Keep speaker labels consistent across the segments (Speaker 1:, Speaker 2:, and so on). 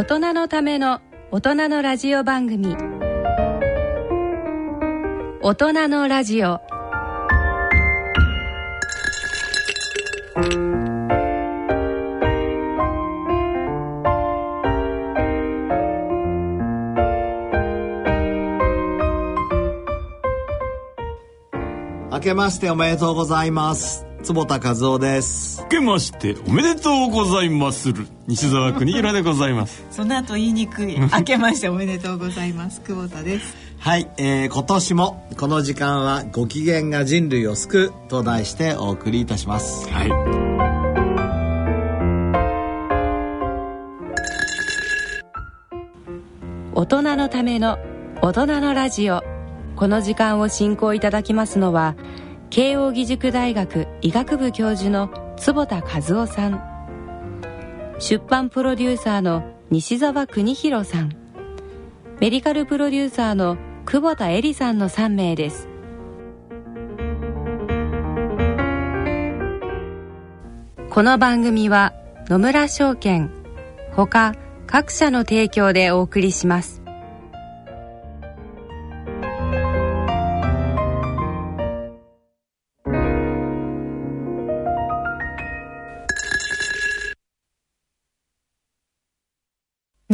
Speaker 1: 大人のための大人のラジオ番組。大人のラジオ。
Speaker 2: 明けましておめでとうございます。坪田和夫です。
Speaker 3: けましておめでとうございまする。西澤邦弘でございます。
Speaker 4: その後言いにくい。明けましておめでとうございます久保田です。
Speaker 2: はい、えー、今年もこの時間はご機嫌が人類を救うと題してお送りいたします。
Speaker 3: はい。
Speaker 1: 大人のための大人のラジオ。この時間を進行いただきますのは慶應義塾大学医学部教授の坪田和夫さん。出版プロデューサーの西澤邦弘さん。メディカルプロデューサーの久保田恵里さんの3名です。この番組は野村証券ほか各社の提供でお送りします。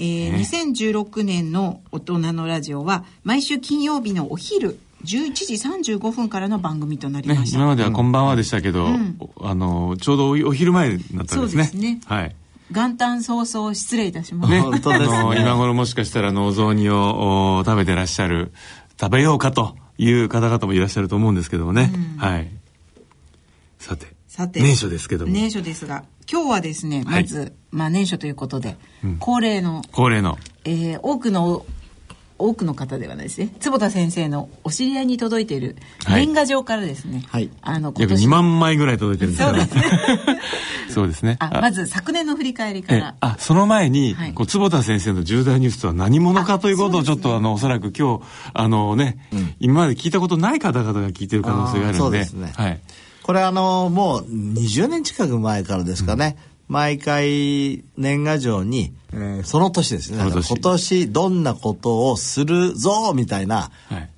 Speaker 4: えー、2016年の大人のラジオは毎週金曜日のお昼11時35分からの番組となりました、
Speaker 3: ね、今まではこんばんはでしたけど、うん、あのちょうどお昼前になったんですね。そうですね。はい。
Speaker 4: 元旦早々失礼いたします。
Speaker 3: ね、本当です、ね、あの今頃もしかしたらのお雑煮を食べてらっしゃる食べようかという方々もいらっしゃると思うんですけどもね、うん、はい。さて。さて。年初ですけども。
Speaker 4: 年初ですが今日はですねまず、はい、まあ年初ということで、うん、恒例の
Speaker 3: 恒例の、
Speaker 4: えー、多くの多くの方ではないですね。坪田先生のお知り合いに届いている年賀状からですね、
Speaker 3: はい、あの約2万枚ぐらい届いてるんです
Speaker 4: そうですね。
Speaker 3: そうですね。
Speaker 4: あまず昨年の振り返りから。
Speaker 3: あその前に、はい、こう坪田先生の重大ニュースとは何者かということをちょっとあ、ね、あのおそらく今日あのね、うん、今まで聞いたことない方々が聞いてる可能性があるので。そうですね、はい。
Speaker 2: これあのもう20年近く前からですかね、うん、毎回年賀状に、えー、その年ですね。今年どんなことをするぞみたいな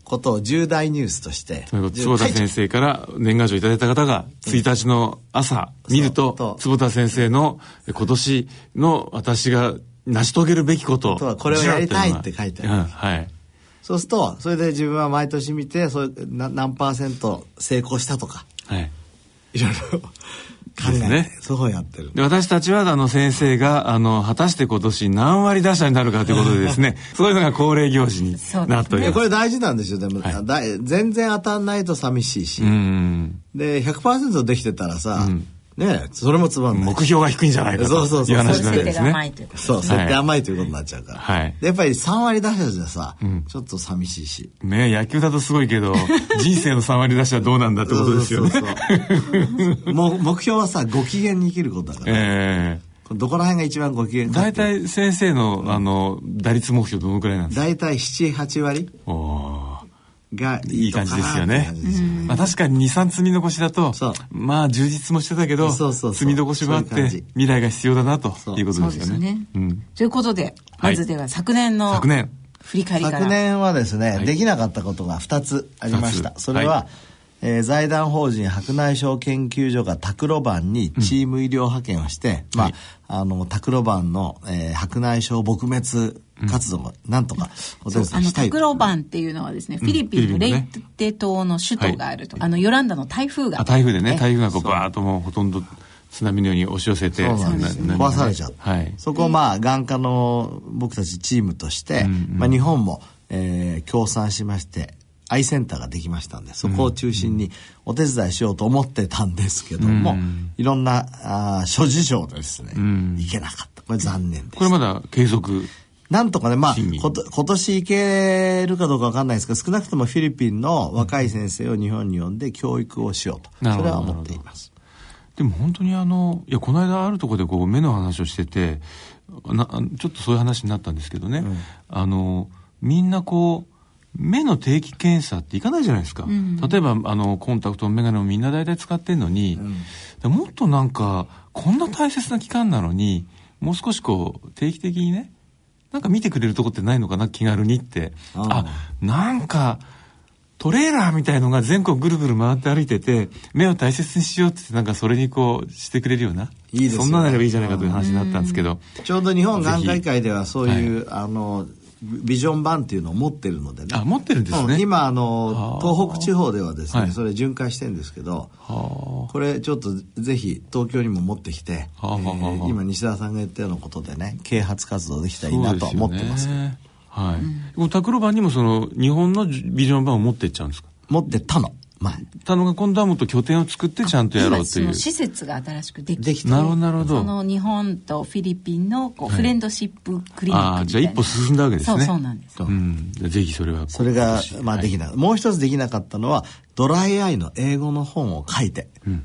Speaker 2: ことを重大ニュースとして、
Speaker 3: はい、坪田先生から年賀状いただい。た方が1日の朝見ると、坪田先生の今年の私が成し遂げるべきこと
Speaker 2: これをやりたいって書いてある、うん、はい。そうするとそれで自分は毎年見てそれ何パーセント成功したとか、はい、いろいろ考えて、ね、そうやってる。
Speaker 3: で私たちはあの先生があの果たして今年何割打者になるかということでですねそういうのが恒例行事になっております、
Speaker 2: これ大事なんですよでも、はい、全然当たんないと寂しいし、で100%できてたらさ、うんねそれもつまんない。
Speaker 3: 目標が低いんじゃないかという話になるんですね。
Speaker 2: そう設定甘いということ。になっちゃうから、はい、やっぱり3割打者じゃさ、うん、ちょっと寂しいし。
Speaker 3: ね野球だとすごいけど 人生の3割打者はどうなんだってことですよね。
Speaker 2: 目標はさご機嫌に生きることだから、えー、どこら辺が一番ご機嫌
Speaker 3: か大体先生のあの打率目標どのくらいなんですか？
Speaker 2: 大体78割。おお
Speaker 3: がいい感じですよね。まあ、確かに23積み残しだとまあ充実もしてたけど積み残しもあって未来が必要だなということですよね。
Speaker 4: ということでまずでは昨年の昨年。振り返り
Speaker 2: 昨年はですね、できなかったことが2つありました。それは、えー、財団法人白内障研究所がタクロバンにチーム医療派遣をして、うん、まあ、はい、あの、タクロバンの、えー、白内障撲滅活動をなんとかお手伝いしたい、うん、あの、
Speaker 4: タクロバンっていうのはですね、フィリピンのレイテ島の首都があると、はい、あの、ヨランダの台風が。
Speaker 3: 台風でね、台風がこうバーッともうほとんど津波のように押し寄せて、
Speaker 2: 壊されちゃう。はい、そこをまあ、眼科の僕たちチームとして、うんうん、まあ、日本も、えー、協賛しまして、アイセンターができましたんで、そこを中心にお手伝いしようと思ってたんですけども、うん、いろんなあ諸事情でですね、うん、いけなかった。これ残念です。
Speaker 3: これまだ継続
Speaker 2: なんとかね、まあ、今年行けるかどうかわかんないですけど、少なくともフィリピンの若い先生を日本に呼んで教育をしようと、それは思っています。
Speaker 3: でも本当にあの、いや、この間あるところでこう目の話をしてて、なちょっとそういう話になったんですけどね、うん、あの、みんなこう、目の定期検査っていかないじゃないですか。うん、例えば、あの、コンタクト、メガネをみんな大体使ってんのに、うん、もっとなんか、こんな大切な期間なのに、もう少しこう、定期的にね、なんか見てくれるとこってないのかな、気軽にって。あなんか、トレーラーみたいのが全国ぐるぐる回って歩いてて、目を大切にしようって、なんかそれにこうしてくれるような。いいです、ね、そんななればいいじゃないかという話になったんですけど。
Speaker 2: ちょうど日本眼科医会ではそういう、はい、あの、ビジョン版っていうのを持ってるのでね。
Speaker 3: あ、持ってるんですね。
Speaker 2: 今、あの、東北地方ではですね、はい、それ巡回してるんですけど、これちょっとぜひ東京にも持ってきて、えー、今西田さんが言ったようなことでね、啓発活動できたらいいなと思ってます。
Speaker 3: はい。うん、タクロバンにもその日本のビジョン版を持ってっちゃうんですか？
Speaker 2: 持ってったの。
Speaker 3: まあ、たのが今度はもっと拠点を作ってちゃんとやろうという。
Speaker 4: 施設が新しくできて。
Speaker 3: なるほど、なるほど。
Speaker 4: その日本とフィリピンのこう、はい、フレンドシップクリニックあ
Speaker 3: あ、じゃあ一歩進んだわけですね。
Speaker 4: そうそうなんです。う
Speaker 3: ん。ぜひそれは。
Speaker 2: それが、まあできない、はい、もう一つできなかったのは、ドライアイの英語の本を書いて、うん、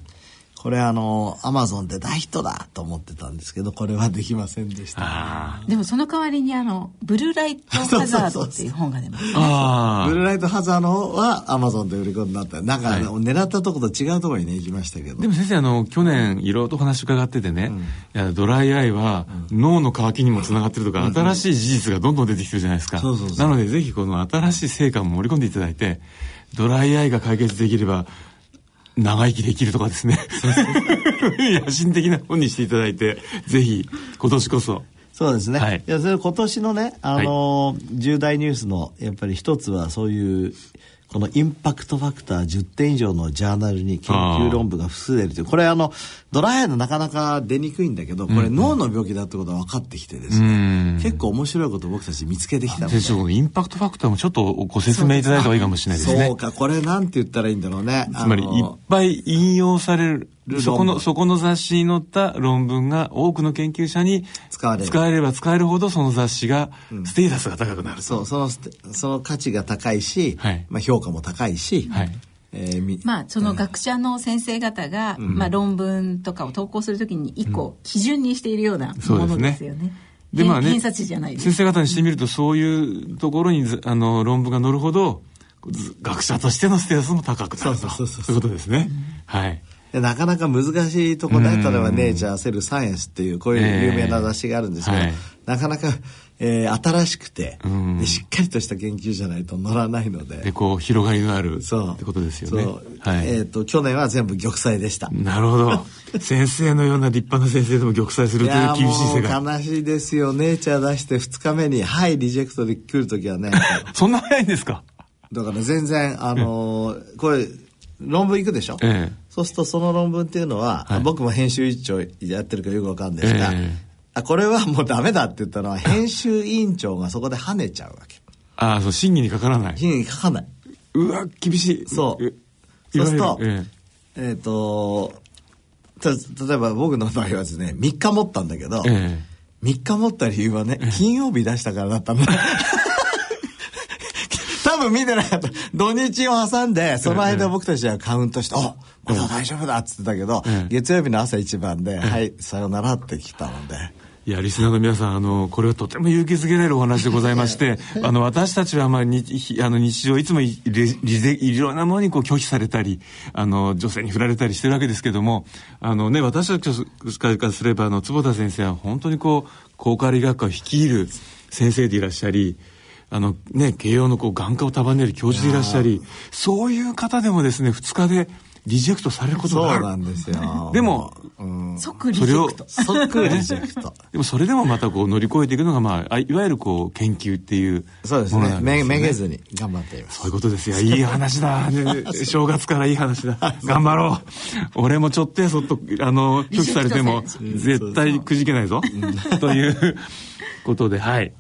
Speaker 2: これあの、アマゾンで大ヒットだと思ってたんですけど、これはできませんでした、
Speaker 4: でもその代わりにあの、ブルーライトハザードっていう本が出ます、ね、
Speaker 2: ブルーライトハザードはアマゾンで売り込んだった。なんか、はい、狙ったところと違うところにね、行きましたけど。
Speaker 3: でも先生、あの、去年いろいろと話伺っててね、うん、いや、ドライアイは脳の渇きにもつながってるとか、うん、新しい事実がどんどん出てきてるじゃないですか。なので、ぜひこの新しい成果も盛り込んでいただいて、ドライアイが解決できれば、長生きできるとかですね。野心的な本にしていただいて、ぜひ、今年こそ。
Speaker 2: そうですね。はい、いや、それ今年のね、あのーはい、重大ニュースの、やっぱり一つはそういう、このインパクトファクター10点以上のジャーナルに研究論文が複数出るという、これあの、ドライアイのなかなか出にくいんだけど、これ脳の病気だってことが分かってきてですね、結構面白いこと僕たち見つけてきたので。
Speaker 3: 先生、インパクトファクターもちょっとご説明いただいた方がいいかもしれないですね。
Speaker 2: そうか、これなんて言ったらいいんだろうね。
Speaker 3: つまり、いっぱい引用されるそこの、そこの雑誌に載った論文が多くの研究者に使われ使えれば使えるほどその雑誌が、ステータスが高くなる、うん、
Speaker 2: そう、その、その価値が高いし、はい、まあ評価も高いし、はい。
Speaker 4: えー、まあその学者の先生方が、うん、まあ、論文とかを投稿するときに一個基準にしているようなものですよね。でまあね、先
Speaker 3: 生方にしてみるとそういうところにあの論文が載るほど学者としてのステータスも高くなると。そういうことですね。うん、はい。
Speaker 2: なかなか難しいとこね、例えばネイチャー、セル、サイエンスっていう、こういう有名な雑誌があるんですけど、えーはい、なかなか、えー、新しくて、で、しっかりとした研究じゃないと乗らないので。
Speaker 3: で、こう、広がりのあるそうってことですよね。そう。
Speaker 2: はい、えっ、ー、と、去年は全部玉砕でした。
Speaker 3: なるほど。先生のような立派な先生でも玉砕するという厳しい世界。
Speaker 2: 悲しいですよ。ネイチャー出して2日目に、はい、リジェクトで来るときはね。
Speaker 3: そんな早いんですか？
Speaker 2: だから全然、あのー、これ、論文いくでしょ、ええ、そうするとその論文っていうのは、はい、僕も編集委員長やってるからよくわかるんですが、えあこれはもうダメだって言ったのは編集委員長がそこで跳ねちゃうわけ。
Speaker 3: ああ、そう、審議にかからない。
Speaker 2: 審議にかからない。
Speaker 3: うわ、厳しい。
Speaker 2: そう。そうすると、えっ、ー、と、例えば僕の場合はですね、3日持ったんだけど、え3日持った理由はね、金曜日出したからだったんだ。多分見てなかった。土日を挟んで、その間僕たちはカウントして、あまだ大丈夫だっつってたけど、月曜日の朝一番で、はい、さよならって来たので。
Speaker 3: いや、リスナーの皆さん、あの、これはとても勇気づけられるお話でございまして、あの、私たちは、まあ、に、あの、日常、いつもい、いろんなものにこう拒否されたり、あの、女性に振られたりしてるわけですけども、あのね、私たちからすれば、あの、坪田先生は本当にこう、高カ理学科を率いる先生でいらっしゃり、あのね、慶応のこう眼科を束ねる教授でいらっしゃり、そういう方でもですね、2日でリジェクトされることがある。
Speaker 2: そうなんですよ。
Speaker 3: でも、
Speaker 4: 即リジェクト。
Speaker 2: 即リジェクト。
Speaker 3: でもそれでもまたこう乗り越えていくのが、まあ、いわゆるこう研究っていう
Speaker 2: そうですね。めめげずに頑張っています。
Speaker 3: そういうことですよ。いい話だ。正月からいい話だ。頑張ろう。俺もちょっとやそっと、あの、拒否されても、絶対くじけないぞ。ということで、はい。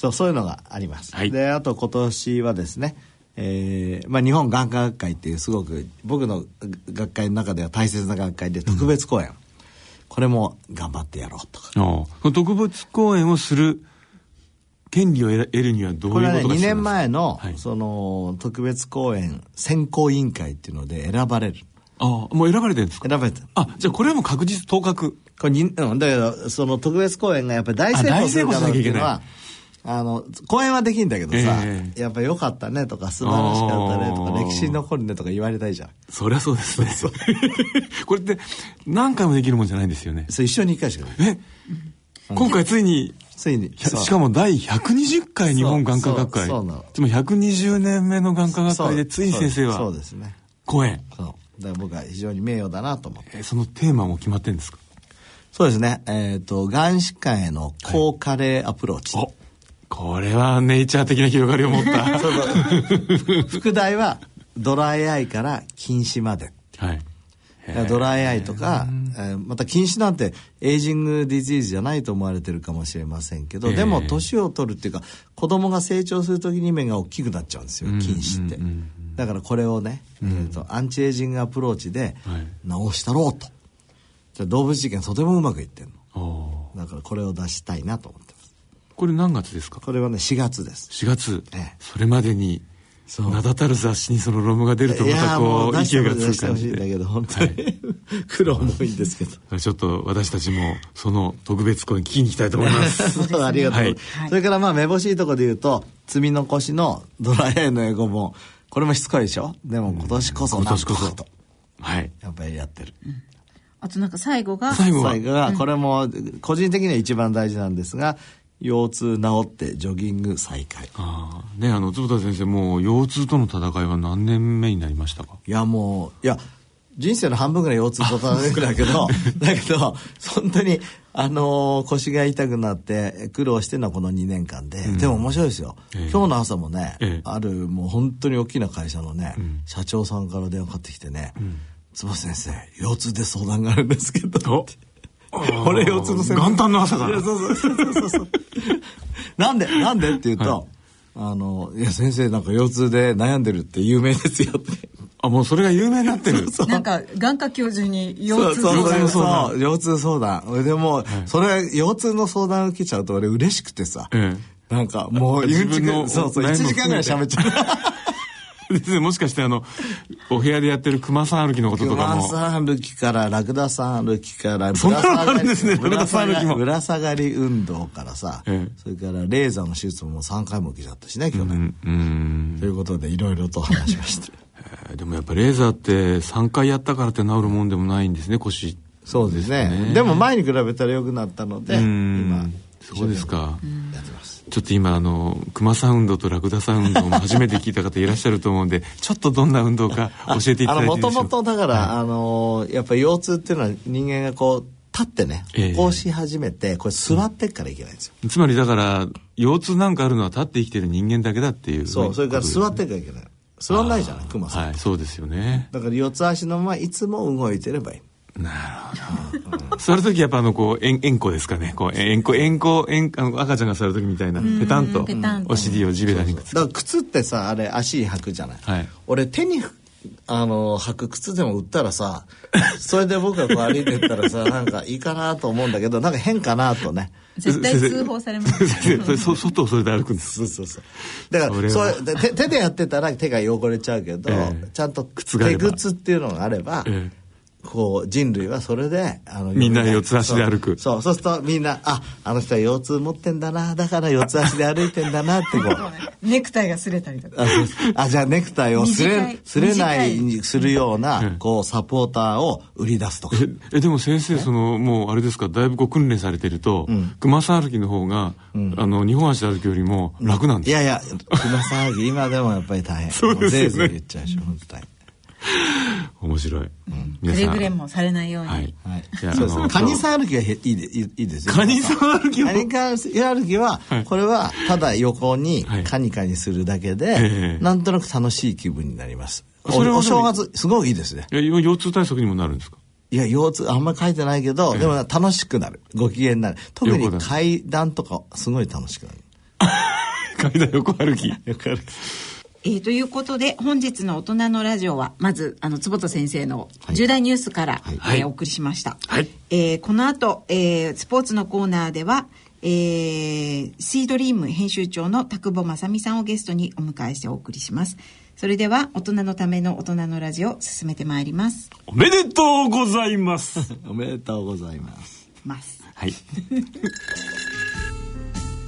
Speaker 2: そう、そういうのがあります。はい、で、あと今年はですね、えーまあ、日本眼科学会っていうすごく僕の学会の中では大切な学会で特別講演、うん、これも頑張ってやろうとか。
Speaker 3: 特別講演をする権利を得るにはどういうことが必要
Speaker 2: これね2年前のはい、その特別講演選考委員会っていうので選ばれる。
Speaker 3: ああもう選ばれてるんですか？
Speaker 2: 選ばれてる。
Speaker 3: あじゃあこれはもう確実当確。
Speaker 2: これに、うん、だけどその特別講演がやっぱり大成功するかっていうのはあの、講演はできんだけどさ、えー、やっぱ良かったねとか、素晴らしかったねとか、歴史に残るねとか言われたいじゃん。
Speaker 3: そりゃそうですね。これって何回もできるもんじゃないんですよね。
Speaker 2: そう、一生に一回しか
Speaker 3: え？今回ついに、
Speaker 2: ついに。
Speaker 3: しかも第120回日本眼科学会。そうなの。つまり120年目の眼科学会でついに先生は、
Speaker 2: そうですね。
Speaker 3: 講演。
Speaker 2: そう。だから僕は非常に名誉だなと思って。
Speaker 3: えそのテーマも決まってんですか？
Speaker 2: そうですね。えっ、ー、と、がん疾患への抗加齢アプローチ。はい
Speaker 3: これはネイチャー的な広がりを持った。そう
Speaker 2: そう。副題は、ドライアイから近視まで。はい。ドライアイとか、えー、また近視なんて aging disease じゃないと思われてるかもしれませんけど、でも年を取るっていうか子供が成長する時に目が大きくなっちゃうんですよ近視って、だからこれをね、えーと、アンチエイジングアプローチで直したろうと、じゃ動物実験とてもうまくいってんの。だからこれを出したいなと思って
Speaker 3: これ何月ですか？
Speaker 2: これはね4月です。
Speaker 3: 4月、ええ、それまでに名だたる雑誌にその論文が出るとまたこう勢いがつく感じで
Speaker 2: だけど本当に、はい、苦労も多いんですけど。
Speaker 3: ちょっと私たちもその特別講演聞きに行きたいと思います。
Speaker 2: ありがとう、はい、それからまあめぼしいところで言うと積み残しのドライアイの英語もこれもしつこいでしょ？でも今年こそ
Speaker 3: 今年こそ。と
Speaker 2: はい。やっぱりやってる、うん。
Speaker 4: あとなんか最後が
Speaker 2: 最後がこれも個人的には一番大事なんですが腰痛治ってジョギング再開。
Speaker 3: ああねあの坪田先生もう腰痛との戦いは何年目になりましたか？
Speaker 2: いやもういや人生の半分ぐらい腰痛と戦うだけど だけど本当にあのー、腰が痛くなって苦労してるのはこの2年間で、うん、でも面白いですよ、え今日の朝もね、えあるもう本当に大きな会社のね、うん、社長さんから電話かかってきてね「坪、うん、先生腰痛で相談があるんですけど」俺腰痛の先
Speaker 3: 生元旦の朝から。
Speaker 2: そうそうそうそう。なんでなんでって言うと、はい、あの、いや先生なんか腰痛で悩んでるって有名ですよって。
Speaker 3: あ、もうそれが有名になってる。
Speaker 4: なんか、眼科教授に腰痛
Speaker 2: 相談。そうそう腰痛相談。でも、はい、それ、腰痛の相談受けちゃうと俺嬉しくてさ。ええ、なんか、もう、自分の、そうそう、1時間ぐらい喋っちゃう。
Speaker 3: もしかしてあの、お部屋でやってる熊さん歩きのこととかも。
Speaker 2: 熊さん歩きから、ラクダさん歩きから、
Speaker 3: ぶら下がり、ね、
Speaker 2: ぶら下がりぶら下がり運動からさ、ええ、それからレーザーの手術も3回も受けちゃったしね、去年。うん、ということで、いろいろと話しました。
Speaker 3: でもやっぱレーザーって3回やったからって治るもんでもないんですね、腰。
Speaker 2: そうですね。でも前に比べたら良くなったので、今。
Speaker 3: そうですか。やってます。ちょっと今あの熊サウンドとラクダサウンドも初めて聞いた方いらっしゃると思うんで ちょっとどんな運動か教えていただいてもと
Speaker 2: もとだから、はい、あのやっぱり腰痛っていうのは人間がこう立ってね起こし始めて、これ座ってっからいけないんですよ、
Speaker 3: つまりだから腰痛なんかあるのは立って生きてる人間だけだっていう
Speaker 2: そうそれから座ってっからいけない。座らないじゃない熊さん。
Speaker 3: はいそうですよね。
Speaker 2: だから四つ足のままいつも動いてればいい
Speaker 3: なるほど。座る時やっぱあのこう円円弧ですかね。こう円弧円弧円あの赤ちゃんが座る時みたいなペタンとお尻を地べたにくっつ
Speaker 2: だから靴ってさあれ足に履くじゃない？はい、俺手にあの履く靴でも売ったらさそれで僕がこう歩いてったらさなんかいいかなと思うんだけどなんか変かなとね。
Speaker 4: 絶対通報されます。
Speaker 3: そ外をそれで歩くんです。
Speaker 2: そうそうそう。だからそう手手でやってたら手が汚れちゃうけど、えー、ちゃんと手靴っていうのがあれば。えーこう人類はそれであの
Speaker 3: みんな四つ足で歩く。
Speaker 2: そうそうするとみんなああの人は腰痛持ってんだなだから四つ足で歩いてんだなってこう。
Speaker 4: ネクタイが擦れたりとか。
Speaker 2: あじゃあネクタイを擦
Speaker 4: 短い
Speaker 2: れ擦れない
Speaker 4: 短
Speaker 2: にするようなこうサポーターを売り出すとか。
Speaker 3: ええでも先生そのもうあれですかだいぶこう訓練されてると、熊さん歩きの方が、あの二本足で歩くよりも楽なんです
Speaker 2: いやいや熊騒ぎ今でもやっぱり大変。
Speaker 3: そうですよね。
Speaker 2: もぜいぜい言っちゃうでしょ本当に
Speaker 3: 面白い、
Speaker 4: く
Speaker 3: 皆さん。
Speaker 4: れぐれもされないように、
Speaker 3: はい。
Speaker 2: はい。カニさん歩きはいいでいいですよ。
Speaker 3: カニさん歩きも
Speaker 2: カニさん歩きは、これはただ横に
Speaker 3: はい。
Speaker 2: カニカニするだけで、
Speaker 3: ええ。
Speaker 2: なんとなく楽しい気分になります。お
Speaker 3: それは
Speaker 2: お正月すごいいいですね。
Speaker 3: いや腰痛対策にもなるんですか？
Speaker 2: いや腰痛あんまり書いてないけど、でも楽しくなる。ご機嫌になる。特に階段とかすごい楽しくなる。
Speaker 3: 階段横歩き。
Speaker 2: よくある
Speaker 4: えーということで本日の大人のラジオはまずあの坪田先生の重大ニュースから、
Speaker 3: はい。
Speaker 4: えーお送りしました、
Speaker 3: はい。
Speaker 4: えーこの後、えースポーツのコーナーでは、えーシードリーム編集長の田久保正美さんをゲストにお迎えしてお送りします。それでは大人のための大人のラジオ進めてまいります。
Speaker 3: おめでとうございます。
Speaker 2: おめでとうございます。
Speaker 4: ます。
Speaker 3: はい。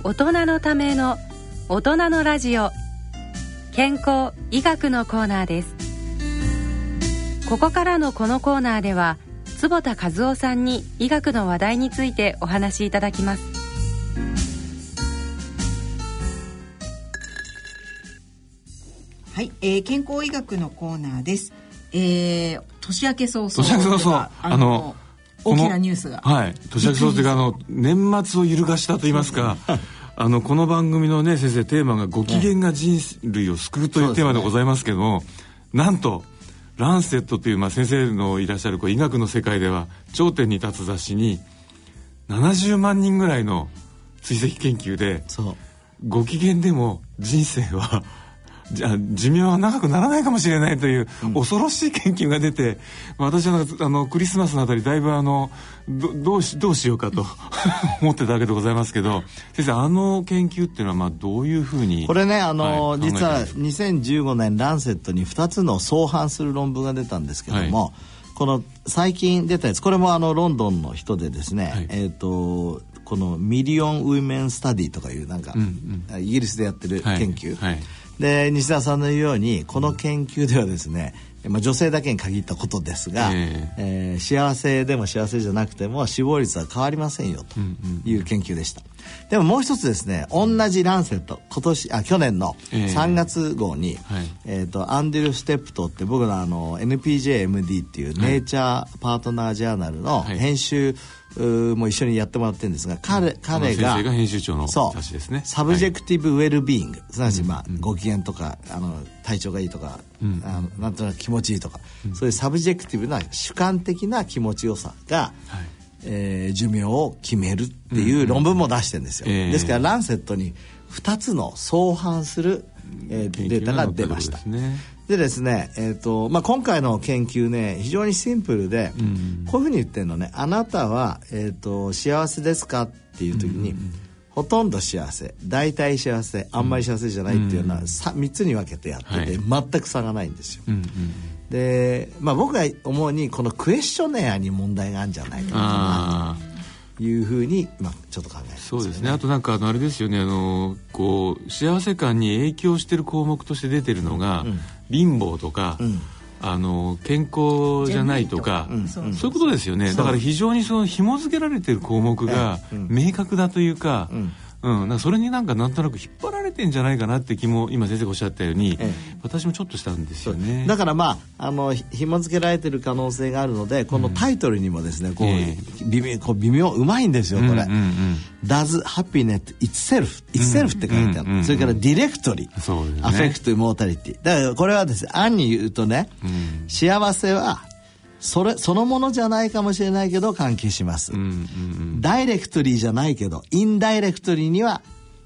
Speaker 1: 大人のための大人のラジオ健康医学のコーナーですここからのこのコーナーでは坪田和夫さんに医学の話題についてお話しいただきます
Speaker 4: はい、えー健康医学のコーナーです。えー年明け早々。
Speaker 3: 年明け早々
Speaker 4: あの大きなニュースが。
Speaker 3: はい年明け早々というかあの年末を揺るがしたと言いますか あのこの番組のね先生テーマが「ご機嫌が人類を救う」というテーマでございますけども、なんとランセットという、まあ、先生のいらっしゃるこう医学の世界では頂点に立つ雑誌に70万人ぐらいの追跡研究でご機嫌でも人生はじゃあ寿命は長くならないかもしれないという恐ろしい研究が出て、私はなんかあのクリスマスのあたりだいぶあのどどうしどうしようかと 思ってたわけでございますけど先生あの研究っていうのはまあどういうふうに
Speaker 2: これねあの、
Speaker 3: はい
Speaker 2: 実は
Speaker 3: 考えて
Speaker 2: 2015年ランセットに2つの相反する論文が出たんですけども、この最近出たやつこれもあのロンドンの人でですね、
Speaker 3: はい。
Speaker 2: えっ、とこの Million Women Study とかいうなんか、
Speaker 3: ん。
Speaker 2: イギリスでやってる
Speaker 3: はい。
Speaker 2: 研究、
Speaker 3: はい
Speaker 2: で西田さんの言うようにこの研究ではですね、まあ、女性だけに限ったことですが、
Speaker 3: え
Speaker 2: え。ー幸せでも幸せじゃなくても死亡率は変わりませんよという研究でした、でももう一つですね同じランセット今年あ去年の
Speaker 3: ええ。
Speaker 2: 3月号に、
Speaker 3: はい。
Speaker 2: えー、とアンデル・ステプトって僕のあの NPJMD っていうネイチャーパートナージャーナルの
Speaker 3: はい。
Speaker 2: 編集うーも一緒にやってもらってるんですが彼彼が
Speaker 3: 編集長のですね
Speaker 2: subjective well-being、すなわち、まあご機嫌とかあの体調がいいとか、あのなんとなく気持ちいいとか、そういう subjective な主観的な気持ちよさが、
Speaker 3: はい。
Speaker 2: えー寿命を決めるっていう論文も出してるんですよ、
Speaker 3: ええ。
Speaker 2: ですからランセットに2つの相反する、えーデータが出ました。
Speaker 3: ね
Speaker 2: でですね、えーとまあ、今回の研究ね非常にシンプルで、こういうふうに言ってるのね。あなたは、えー、と幸せですかっていう時に、ほとんど幸せ。大体幸せ。あんまり幸せじゃないっていうのは、さ3つに分けてやってて、
Speaker 3: はい。
Speaker 2: 全く差がないんですよ、
Speaker 3: うんうん。
Speaker 2: で、まあ、僕が思うにこのクエスチョネアに問題があるんじゃないかないうふうに、まあ、ちょっと考えてます
Speaker 3: そうですね。あとなんかあのあれですよね。あのこう幸せ感に影響してる項目として出てるのが、貧乏とか、
Speaker 2: ん。
Speaker 3: あの健康じゃないとか、そういうことですよね。だから非常にその紐付けられてる項目が明確だというか、うんなんかそれになんかなんとなく引っ張られてんじゃないかなって気も今先生がおっしゃったように、
Speaker 2: え
Speaker 3: 私もちょっとしたんですよね。
Speaker 2: だからまああのひ紐付けられてる可能性があるのでこのタイトルにもですね、こう
Speaker 3: え
Speaker 2: 微妙こう微妙うまいんですよこれ。
Speaker 3: うんうんうん。
Speaker 2: Does happiness itself itself って書いてある、
Speaker 3: うんうんうん
Speaker 2: それから
Speaker 3: すね。
Speaker 2: affect mortality だからこれはですね暗に言うとね、幸せはそれそのものじゃないかもしれないけど関係します、
Speaker 3: うんうんうん。
Speaker 2: ダイレクトリーじゃないけどインダイレクトリーには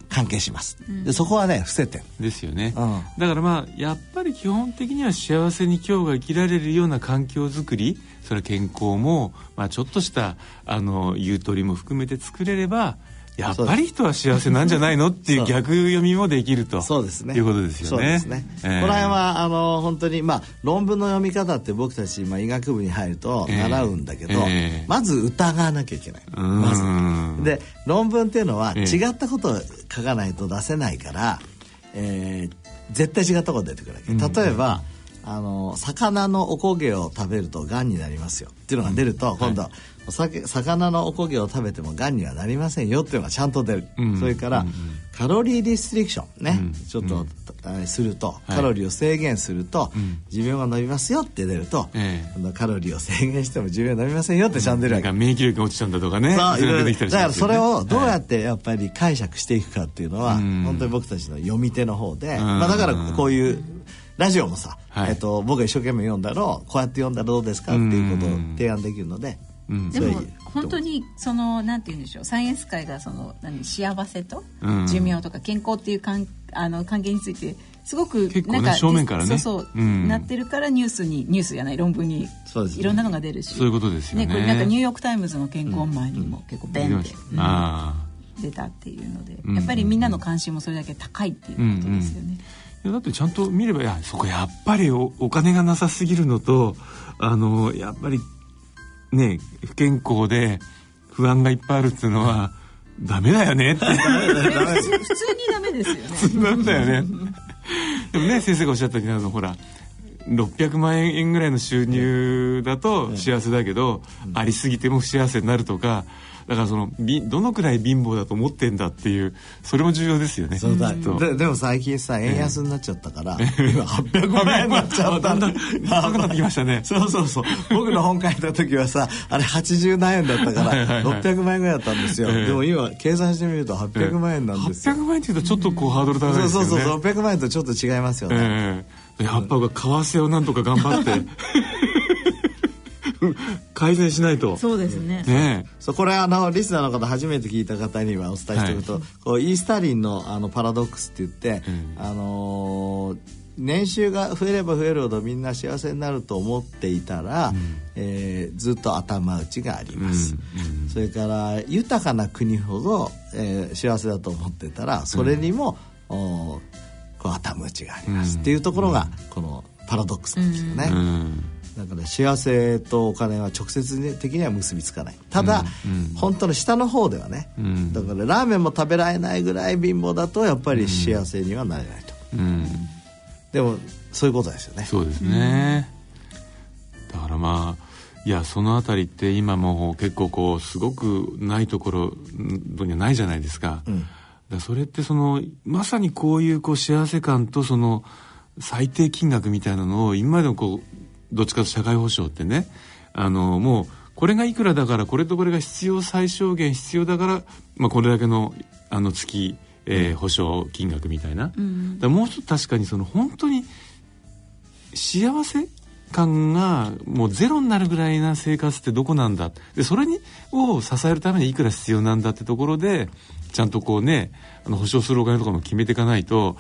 Speaker 2: 関係します、でそこはね伏せてる
Speaker 3: ですよね、
Speaker 2: うん。
Speaker 3: だからまあやっぱり基本的には幸せに今日が生きられるような環境づくりそれは健康も、まあ、ちょっとしたあのゆとりも含めて作れればやっぱり人は幸せなんじゃないの？っていう逆読みもできるとそうですねいうことですよね。そうですね。
Speaker 2: えー、この辺はあの本当にまあ論文の読み方って僕たち、まあ、医学部に入ると習うんだけど、えー、まず疑わなきゃいけない。まず。で論文っていうのは違ったことを書かないと出せないから、えー、絶対違ったこと出てくるわけ。例えば、あの魚のおこげを食べるとがんになりますよ。っていうのが出ると、今度、はいお酒魚のおこげを食べてもがんにはなりませんよ。っていうのがちゃんと出る、うん、それから、うん、カロリーリストリクションね、うん、ちょっと、すると、カロリーを制限すると、寿命が伸びますよって出ると、カロリーを制限しても寿命伸びませんよってちゃんと出るわけ、
Speaker 3: 免疫力が落ちちゃうんだとかね。
Speaker 2: そういろいろ。だからそれをどうやってやっぱり解釈していくかっていうのは、本当に僕たちの読み手の方で、まあ、だからこういうラジオもさ、はい、えっと、僕が一生懸命読んだろうこうやって読んだらどうですかっていうことを提案できるので、
Speaker 4: うん、でも本当にそのなんて言うんでしょうサイエンス界がその何幸せと寿命とか健康っていうかんあの関係についてすごく
Speaker 3: なんか、ね、正面からね。
Speaker 4: そうそう、うん、なってるからニュースにニュースじゃない論文にいろんなのが出るし。
Speaker 3: そういうことですよね。
Speaker 4: ねこれなんかニューヨーク・タイムズの健康前にも結構ベンって、うん、出たっていうので、やっぱりみんなの関心もそれだけ高いっていうことですよね。
Speaker 3: いやだってちゃんと見ればいやそこやっぱりおお金がなさすぎるのとあのやっぱりね不健康で不安がいっぱいあるっていうのはダメだよねって。普
Speaker 4: 通にダメですよね。
Speaker 3: 普通なんだよね。でもね先生がおっしゃったようにあのほら600万円ぐらいの収入だと幸せだけど、ありすぎても不幸せになるとかだからそのどのくらい貧乏だと思ってんだっていうそれも重要ですよね。
Speaker 2: そうだ。ででも最近さ円安になっちゃったから、えー、今800万円になっちゃった。
Speaker 3: だんだん高くなってきましたね。
Speaker 2: そうそうそう。僕の本書いた時はさあれ80何円だったから600万円ぐらいだったんですよ、えー、でも今計算してみると800万円なんですよ、えー、
Speaker 3: 800万円っていうとちょっとこうハードル高いですよね。
Speaker 2: そうそうそう。600万円とちょっと違いますよね、え
Speaker 3: ー、やっぱ為替をなんとか頑張って改善しないと。
Speaker 4: そうですね。
Speaker 3: ね
Speaker 2: そうこれあのリスナーの方初めて聞いた方にはお伝えしておくと、はい、こうイースタリンのあのパラドックスって言って、うん、あのー年収が増えれば増えるほどみんな幸せになると思っていたら、うん、えー、ずっと頭打ちがあります、うんうん、それから豊かな国ほど、えー、幸せだと思ってたらそれにも、うん、おこう頭打ちがあります、っていうところがこのパラドックスなんですよね。だから幸せとお金は直接的には結びつかない。ただ、うんうん、本当の下の方ではね、うん、だからラーメンも食べられないぐらい貧乏だとやっぱり幸せにはなれないと、でもそういうことですよね。
Speaker 3: そうですね、だからまあいやその辺りって今も結構こうすごくないところにはないじゃないですか,、だそれってそのまさにこういうこう幸せ感とその最低金額みたいなのを今までのこうどっちかと社会保障ってね。あのもうこれがいくらだからこれとこれが必要最小限必要だから、まあ、これだけのあの月、えー、保証金額みたいな、うん、もう一つ確かにその本当に幸せ感がもうゼロになるぐらいな生活ってどこなんだ？でそれにを支えるためにいくら必要なんだってところでちゃんとこうねあの保証するお金とかも決めていかないと、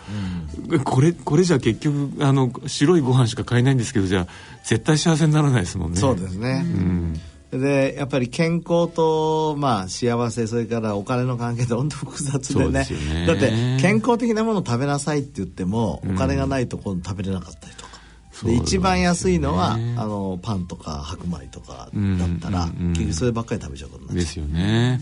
Speaker 3: うん、これこれじゃ結局あの白いご飯しか買えないんですけどじゃあ絶対幸せにならないですもんね。
Speaker 2: そうですね、うん。でやっぱり健康と、まあ、幸せそれからお金の関係って本当複雑でね、ね、だって健康的なものを食べなさいって言っても、お金がないところ食べれなかったりとか、で一番安いのはあのパンとか白米とかだったら、結局そればっかり食べちゃうことになっちゃう。
Speaker 3: ですよね。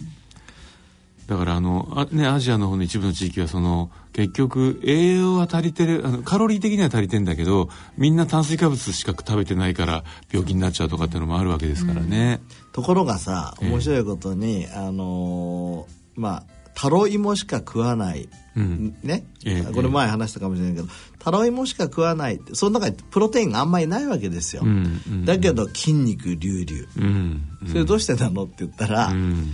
Speaker 3: だからあのあ、ね、アジアの方の一部の地域はその結局栄養は足りてるあのカロリー的には足りてんだけどみんな炭水化物しか食べてないから病気になっちゃうとかっていうのもあるわけですからね。
Speaker 2: うん、ところがさ面白いことに、えー、あのー、まあタロイモしか食わない、うん、ね、えー、これ前話したかもしれないけど、タロイモしか食わないってその中にプロテインがあんまりないわけですよ、うんだけど筋肉隆々、うんうん、それどうしてなの？って言ったら、うん。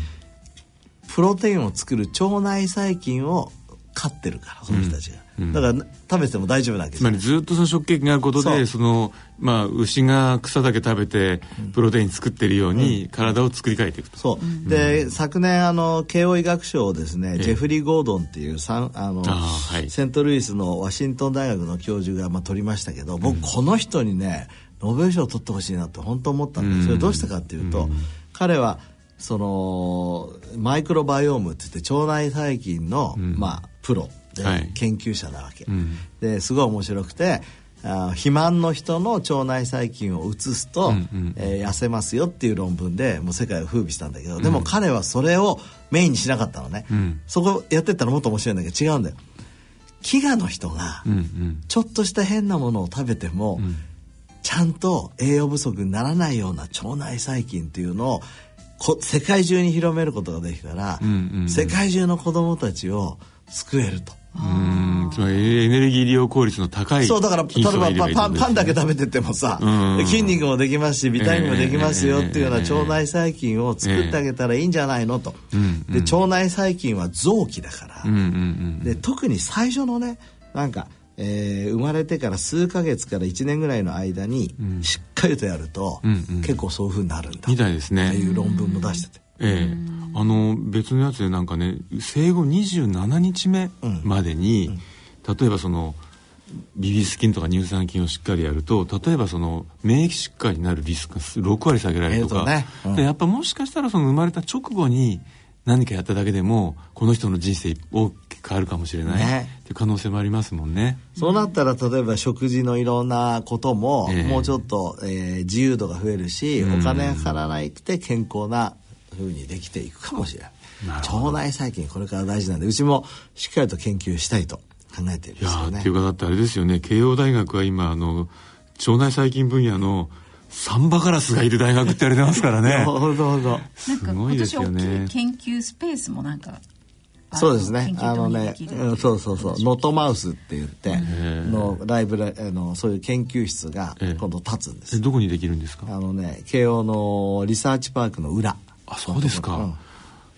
Speaker 2: プロテインを作る腸内細菌を飼ってるからその人たちが、うん、だから食べても大丈夫なわけ
Speaker 3: つまりずっとその食経験があることでそのまあ牛が草だけ食べてプロテイン作ってるように体を作り変えていくと、
Speaker 2: そう、で、昨年あの慶応医学賞をですね、ジェフリー・ゴードンっていうあのはい、セントルイスのワシントン大学の教授がまあ取りましたけど僕この人にねノーベル賞を取ってほしいなって本当思ったんですそれどうしたかっていうと、彼はそのマイクロバイオームって言って腸内細菌の、
Speaker 3: うん。
Speaker 2: まあプロで
Speaker 3: はい。
Speaker 2: 研究者なわけ、
Speaker 3: うん。
Speaker 2: ですごい面白くてあ肥満の人の腸内細菌を移すと、
Speaker 3: うんうん
Speaker 2: えー痩せますよっていう論文でもう世界を風靡したんだけど、でも彼はそれをメインにしなかったのね、
Speaker 3: うん。
Speaker 2: そこやってったらもっと面白いんだけど違うんだよ。飢餓の人がちょっとした変なものを食べても、
Speaker 3: ん。
Speaker 2: ちゃんと栄養不足にならないような腸内細菌っていうのをこ世界中に広めることができたら、
Speaker 3: うんうんうん。
Speaker 2: 世界中の子供たちを救えると。
Speaker 3: うんつまりエネルギー利用効率の高い
Speaker 2: そうだから例えばパパンパンだけ食べててもさ、
Speaker 3: うん。
Speaker 2: 筋肉もできますしビタミンもできますよっていうような
Speaker 3: ええ
Speaker 2: 腸内細菌を作ってあげたらいいんじゃないのと。で腸内細菌は臓器だから、で特に最初のねなんか、えー生まれてから数ヶ月から1年ぐらいの間に
Speaker 3: うん。
Speaker 2: しっかりとやると、結構そういうふうになるんだ。
Speaker 3: みたいですね。
Speaker 2: っていう論文も出してて。
Speaker 3: ええ。あの別のやつでなんかね生後27日目までに、例えばそのビビス菌とか乳酸菌をしっかりやると例えばその免疫疾患になるリスクが6割下げられるとか、
Speaker 2: ね。うん。
Speaker 3: でやっぱもしかしたらその生まれた直後に何かやっただけでもこの人の人生大きく変わるかもしれない、
Speaker 2: ね。
Speaker 3: っていう可能性もありますもんね。
Speaker 2: そうなったら例えば食事のいろんなことも、
Speaker 3: ええ。
Speaker 2: もうちょっと、えー自由度が増えるし、
Speaker 3: うん。
Speaker 2: お金がかからなくて健康な風にできていくかもしれない。腸内細菌これから大事なんでうちもしっかりと研究したいと考えてるん
Speaker 3: い
Speaker 2: ですよね。
Speaker 3: っていうかだってあれですよね。慶応大学は今あの腸内細菌分野のサンバカラスがいる大学って言われてますからね。
Speaker 2: ほんとほんと
Speaker 3: すごいですよね。
Speaker 4: 研究スペースもなんか
Speaker 2: そうですね。あのねう。んそうそうそう、ノートマウスって言って、
Speaker 3: え
Speaker 2: のライブラ、あの、そういう研究室が
Speaker 3: ええ。
Speaker 2: 今度立つんです。
Speaker 3: どこにできるんですか？
Speaker 2: あのね、慶応のリサーチパークの裏。
Speaker 3: あそう。ですか、
Speaker 2: うん。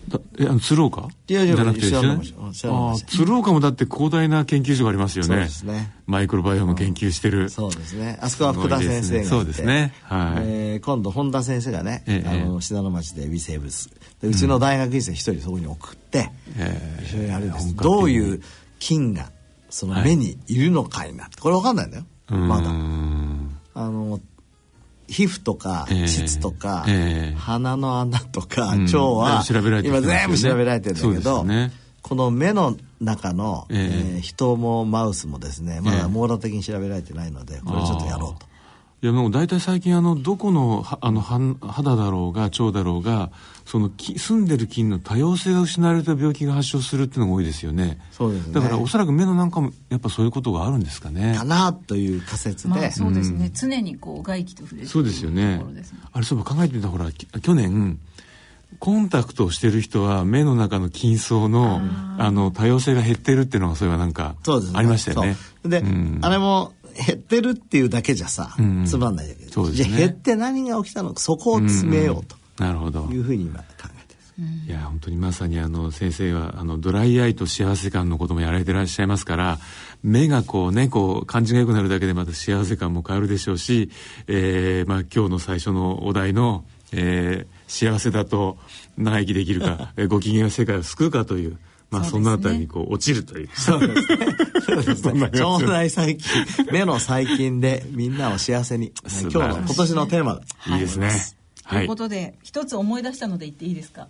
Speaker 3: だえあの鶴岡？
Speaker 2: いやいや
Speaker 3: じゃなくてあー鶴岡もだって広大な研究所がありますよね。
Speaker 2: そうですね。
Speaker 3: マイクロバイオーム研究してる、
Speaker 2: そうですね。あそこは福田先生が
Speaker 3: そうですね。はい。
Speaker 2: えー今度本田先生がね、
Speaker 3: ええ。
Speaker 2: あの信濃町で微生物。でうちの大学院生一人そこに送って、
Speaker 3: えー
Speaker 2: 一緒にやるんです。どういう菌がその目にいるのかいな。って、これわかんないんだよ。まだ。あの皮膚とか
Speaker 3: ええ。
Speaker 2: 膣とか、
Speaker 3: ええ。
Speaker 2: 鼻の穴とか、
Speaker 3: うん。
Speaker 2: 腸は今全部調べられてるんだけど、この目の中の、
Speaker 3: ええ。
Speaker 2: えー人もマウスもですねま
Speaker 3: ええ
Speaker 2: だ網羅的に調べられてないのでこれちょっとやろうと。
Speaker 3: いやもう大体最近あのどこのはあのはん肌だろうが腸だろうがそのき住んでる菌の多様性が失われた病気が発症するっていうのが多いですよね。
Speaker 2: そうですね。
Speaker 3: だからおそらく目のなんかもやっぱそういうことがあるんですかね。
Speaker 2: かなという仮説で、
Speaker 4: まあそうですね、常にこう外気と触れてる
Speaker 3: そうですよね。
Speaker 4: ね
Speaker 3: あれそういえば考えてみたらほらき去年コンタクトをしてる人は目の中の筋層のあの多様性が減ってるっていうのがそういえばなんか
Speaker 2: そうですね。
Speaker 3: ありましたよね。
Speaker 2: で、
Speaker 3: うん。
Speaker 2: あれも減ってるっていうだけじゃさ、
Speaker 3: うん。
Speaker 2: つまんないだけ
Speaker 3: ね。
Speaker 2: じゃあ減って何が起きたの？かそこを詰めようと。
Speaker 3: なるほど。
Speaker 2: いうふうに今考えてる
Speaker 3: いや本当にまさにあの先生はあのドライアイと幸せ感のこともやられてらっしゃいますから目がこうねこう感じが良くなるだけでまた幸せ感も変わるでしょうし、えーまあ、今日の最初のお題の、えー幸せだと長生きできるか えーご機嫌が世界を救うかという、まあ、そ,、のあたりにこう落ちるという。
Speaker 2: そうですね。そうですね腸内細菌、目の細菌でみんなを幸せに。
Speaker 3: 素
Speaker 2: 今日の、今年のテーマ。
Speaker 3: いいですね。
Speaker 4: ということで、一つ思い出したので言っていいですか？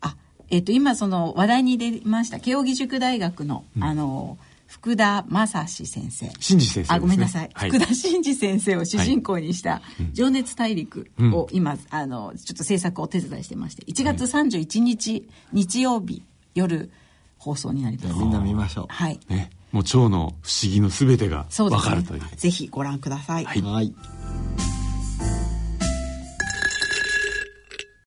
Speaker 4: あ、えっ、と、今その話題に出ました、慶應義塾大学の、あの、福田正史先生。
Speaker 3: 新次先生
Speaker 4: あ、ごめんなさい。
Speaker 3: はい
Speaker 4: 福田真嗣先生を主人公にした、情熱大陸を今、あの、ちょっと制作をお手伝いしてまして、1月31日、日曜日夜放送になります。
Speaker 2: みんな見ましょう。
Speaker 4: はい。
Speaker 3: ね、もう腸の不思議のすべてがわかるという。
Speaker 4: ぜひご覧ください。
Speaker 3: はい
Speaker 2: はい。